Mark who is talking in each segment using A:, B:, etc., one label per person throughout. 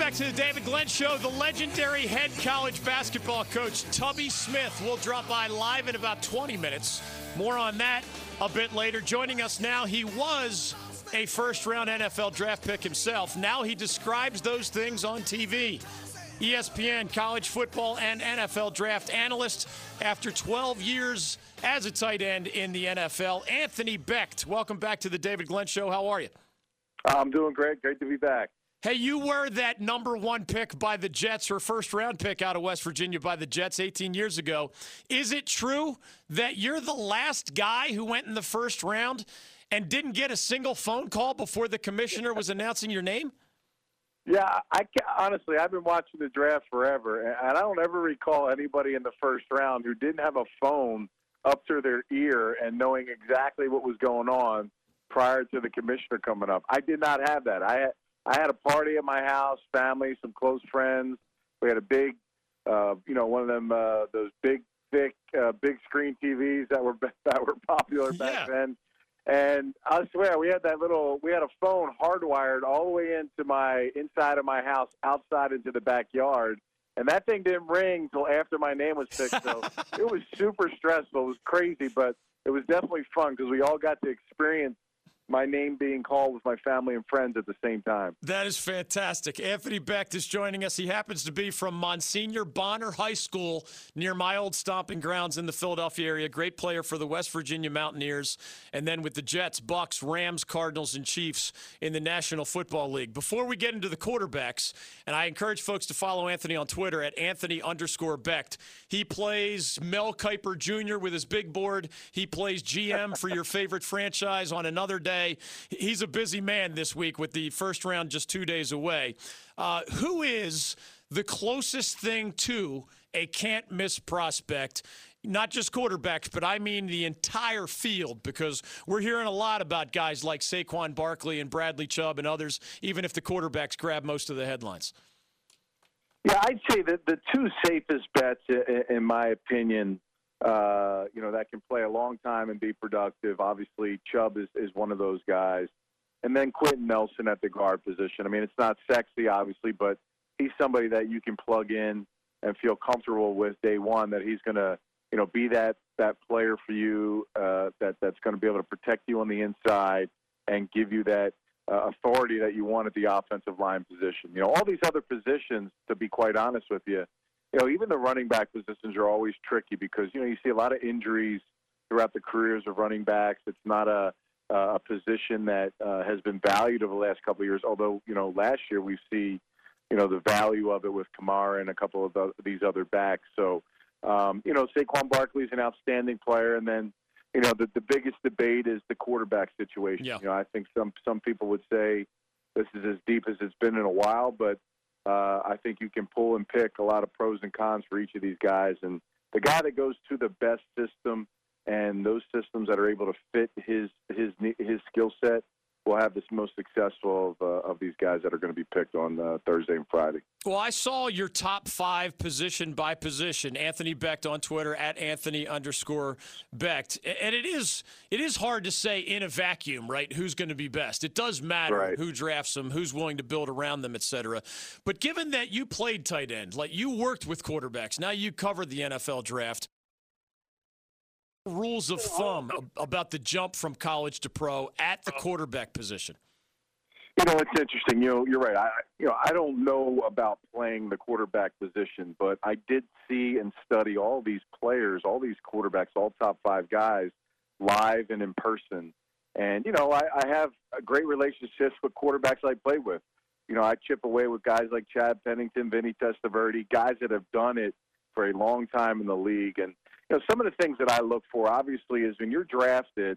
A: back to the David Glenn Show. The legendary head college basketball coach Tubby Smith will drop by live in about 20 minutes. More on that a bit later. Joining us now, he was a first round NFL draft pick himself. Now he describes those things on TV. ESPN college football and NFL draft analyst after 12 years as a tight end in the NFL. Anthony Becht, welcome back to the David Glenn Show. How are you?
B: I'm doing great. Great to be back.
A: Hey, you were that number one pick by the Jets, or first round pick out of West Virginia by the Jets 18 years ago. Is it true that you're the last guy who went in the first round and didn't get a single phone call before the commissioner was announcing your name?
B: Yeah, I honestly, I've been watching the draft forever, and I don't ever recall anybody in the first round who didn't have a phone up to their ear and knowing exactly what was going on prior to the commissioner coming up. I did not have that. I had I had a party at my house, family, some close friends. We had a big, uh, you know, one of them uh, those big, thick, uh, big screen TVs that were that were popular back
A: Yeah.
B: then. And I swear, we had that little, we had a phone hardwired all the way into my inside of my house, outside into the backyard. And that thing didn't ring till after my name was picked. So it was super stressful. It was crazy, but it was definitely fun because we all got to experience my name being called with my family and friends at the same time.
A: That is fantastic. Anthony Becht is joining us. He happens to be from Monsignor Bonner High School near my old stomping grounds in the Philadelphia area. Great player for the West Virginia Mountaineers. And then with the Jets, Bucs, Rams, Cardinals, and Chiefs in the National Football League. Before we get into the quarterbacks, and I encourage folks to follow Anthony on Twitter at Anthony underscore Becht. He plays Mel Kiper Jr. with his big board. He plays GM for your favorite franchise on another day. He's a busy man this week with the first round just two days away. Uh, who is the closest thing to a can't miss prospect? Not just quarterbacks, but I mean the entire field because we're hearing a lot about guys like Saquon Barkley and Bradley Chubb and others, even if the quarterbacks grab most of the headlines.
B: Yeah, I'd say that the two safest bets, in my opinion, uh, you know, that can play a long time and be productive. Obviously, Chubb is, is one of those guys. And then Quenton Nelson at the guard position. I mean, it's not sexy, obviously, but he's somebody that you can plug in and feel comfortable with day one that he's going to, you know, be that, that player for you uh, that, that's going to be able to protect you on the inside and give you that uh, authority that you want at the offensive line position. You know, all these other positions, to be quite honest with you, you know, even the running back positions are always tricky because you know you see a lot of injuries throughout the careers of running backs. It's not a a position that uh, has been valued over the last couple of years. Although you know, last year we see you know the value of it with Kamara and a couple of the, these other backs. So um, you know, Saquon Barkley is an outstanding player, and then you know the the biggest debate is the quarterback situation.
A: Yeah.
B: You know, I think some some people would say this is as deep as it's been in a while, but uh, I think you can pull and pick a lot of pros and cons for each of these guys. And the guy that goes to the best system and those systems that are able to fit his his his skill set will have this most successful of, uh, of these guys that are going to be picked on uh, Thursday and Friday.
A: Well, I saw your top five position by position. Anthony Becht on Twitter at Anthony underscore Becht, and it is it is hard to say in a vacuum, right? Who's going to be best? It does matter
B: Right.
A: who drafts them, who's willing to build around them, et cetera. But given that you played tight end, like you worked with quarterbacks, now you cover the NFL draft. Rules of oh. thumb about the jump from college to pro at the oh. quarterback position.
B: You know, it's interesting. You know, you're right. I, you know, I don't know about playing the quarterback position, but I did see and study all these players, all these quarterbacks, all top five guys, live and in person. And you know, I, I have a great relationships with quarterbacks I played with. You know, I chip away with guys like Chad Pennington, Vinny Testaverde, guys that have done it for a long time in the league. And you know, some of the things that I look for, obviously, is when you're drafted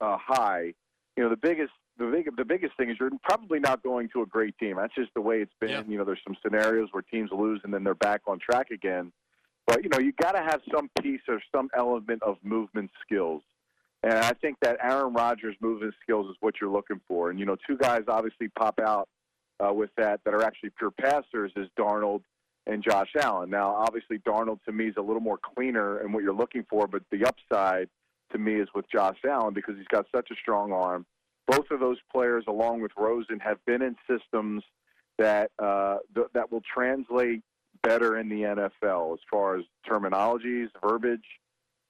B: uh, high. You know, the biggest the big the biggest thing is you're probably not going to a great team. That's just the way it's been.
A: Yeah.
B: You know, there's some scenarios where teams lose and then they're back on track again. But you know, you got to have some piece or some element of movement skills. And I think that Aaron Rodgers' movement skills is what you're looking for. And you know, two guys obviously pop out uh, with that that are actually pure passers is Darnold and Josh Allen. Now, obviously, Darnold to me is a little more cleaner in what you're looking for, but the upside to me is with Josh Allen because he's got such a strong arm. Both of those players, along with Rosen, have been in systems that uh, th- that will translate better in the NFL as far as terminologies, verbiage.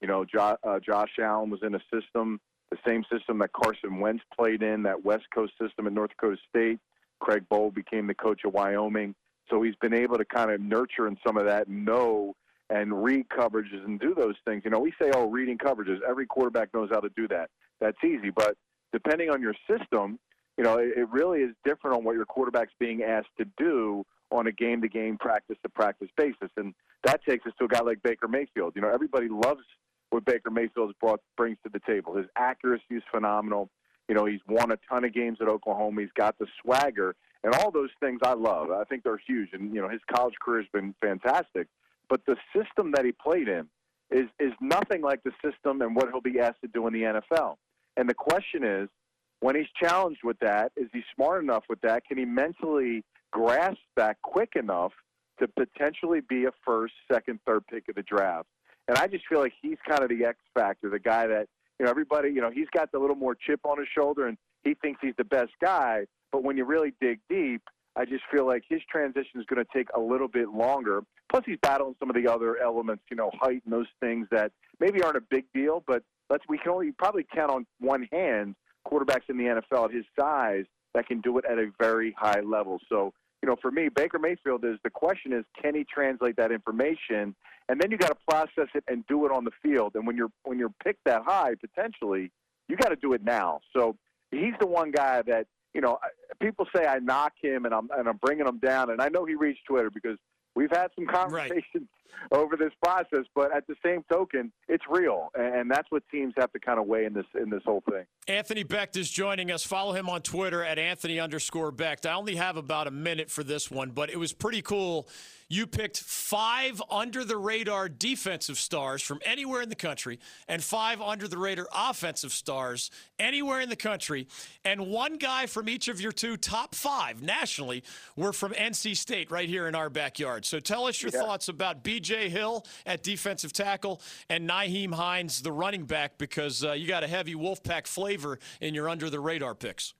B: You know, jo- uh, Josh Allen was in a system, the same system that Carson Wentz played in, that West Coast system at North Dakota State. Craig Bohl became the coach of Wyoming, so he's been able to kind of nurture in some of that, know and read coverages and do those things. You know, we say, oh, reading coverages. Every quarterback knows how to do that. That's easy, but depending on your system, you know, it, it really is different on what your quarterback's being asked to do on a game to game, practice to practice basis. And that takes us to a guy like Baker Mayfield. You know, everybody loves what Baker Mayfield brought brings to the table. His accuracy is phenomenal. You know, he's won a ton of games at Oklahoma. He's got the swagger and all those things I love. I think they're huge. And you know, his college career has been fantastic. But the system that he played in is is nothing like the system and what he'll be asked to do in the NFL. And the question is, when he's challenged with that, is he smart enough with that? Can he mentally grasp that quick enough to potentially be a first, second, third pick of the draft? And I just feel like he's kind of the X factor, the guy that you know everybody, you know, he's got the little more chip on his shoulder, and he thinks he's the best guy. But when you really dig deep, I just feel like his transition is going to take a little bit longer. Plus, he's battling some of the other elements, you know, height and those things that maybe aren't a big deal, but let's we can only probably count on one hand quarterbacks in the NFL at his size that can do it at a very high level. So, you know, for me, Baker Mayfield is the question is can he translate that information, and then you got to process it and do it on the field. And when you're when you're picked that high, potentially, you got to do it now. So he's the one guy that you know people say I knock him and I'm and I'm bringing him down, and I know he reads Twitter because we've had some conversations right. Over this process, but at the same token, it's real, and that's what teams have to kind of weigh in this in this whole thing.
A: Anthony Becht is joining us. Follow him on Twitter at Anthony underscore Becht. I only have about a minute for this one, but it was pretty cool. You picked five under the radar defensive stars from anywhere in the country and five under the radar offensive stars anywhere in the country. And one guy from each of your two top five nationally were from NC State right here in our backyard. So tell us your yeah. thoughts about BJ Hill at defensive tackle and Nyheim Hines, the running back, because uh, you got a heavy Wolfpack flavor flavor in your under the radar picks.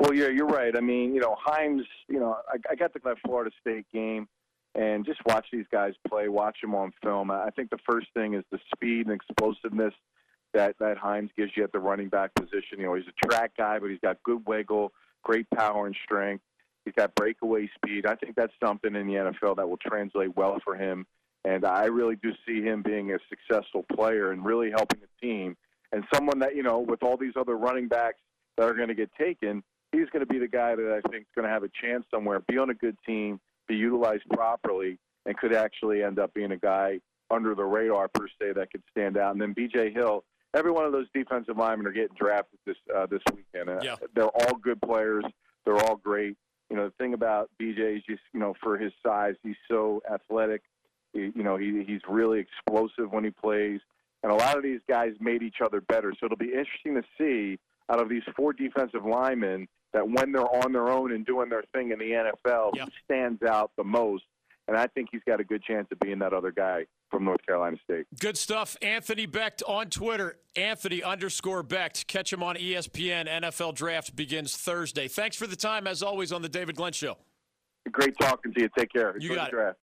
B: Well, yeah, you're right. I mean, you know, Hines, you know, I, I got to that Florida State game and just watch these guys play, watch them on film. I think the first thing is the speed and explosiveness that that Hines gives you at the running back position. You know, he's a track guy, but he's got good wiggle, great power and strength. He's got breakaway speed. I think that's something in the NFL that will translate well for him. And I really do see him being a successful player and really helping the team and someone that you know with all these other running backs that are going to get taken, he's going to be the guy that I think is going to have a chance somewhere, be on a good team, be utilized properly, and could actually end up being a guy under the radar per se that could stand out. And then B.J. Hill, every one of those defensive linemen are getting drafted this uh, this weekend. Uh,
A: yeah.
B: They're all good players. They're all great. You know, the thing about BJ is just, you know, for his size, he's so athletic. He, you know, he, he's really explosive when he plays. And a lot of these guys made each other better. So it'll be interesting to see out of these four defensive linemen that when they're on their own and doing their thing in the NFL, yeah. stands out the most. And I think he's got a good chance of being that other guy from North Carolina State.
A: Good stuff. Anthony Becht on Twitter, Anthony underscore Becht. Catch him on ESPN. NFL Draft begins Thursday. Thanks for the time, as always, on the David Glenn Show.
B: Great talking to you. Take care.
A: You Enjoy
B: got it.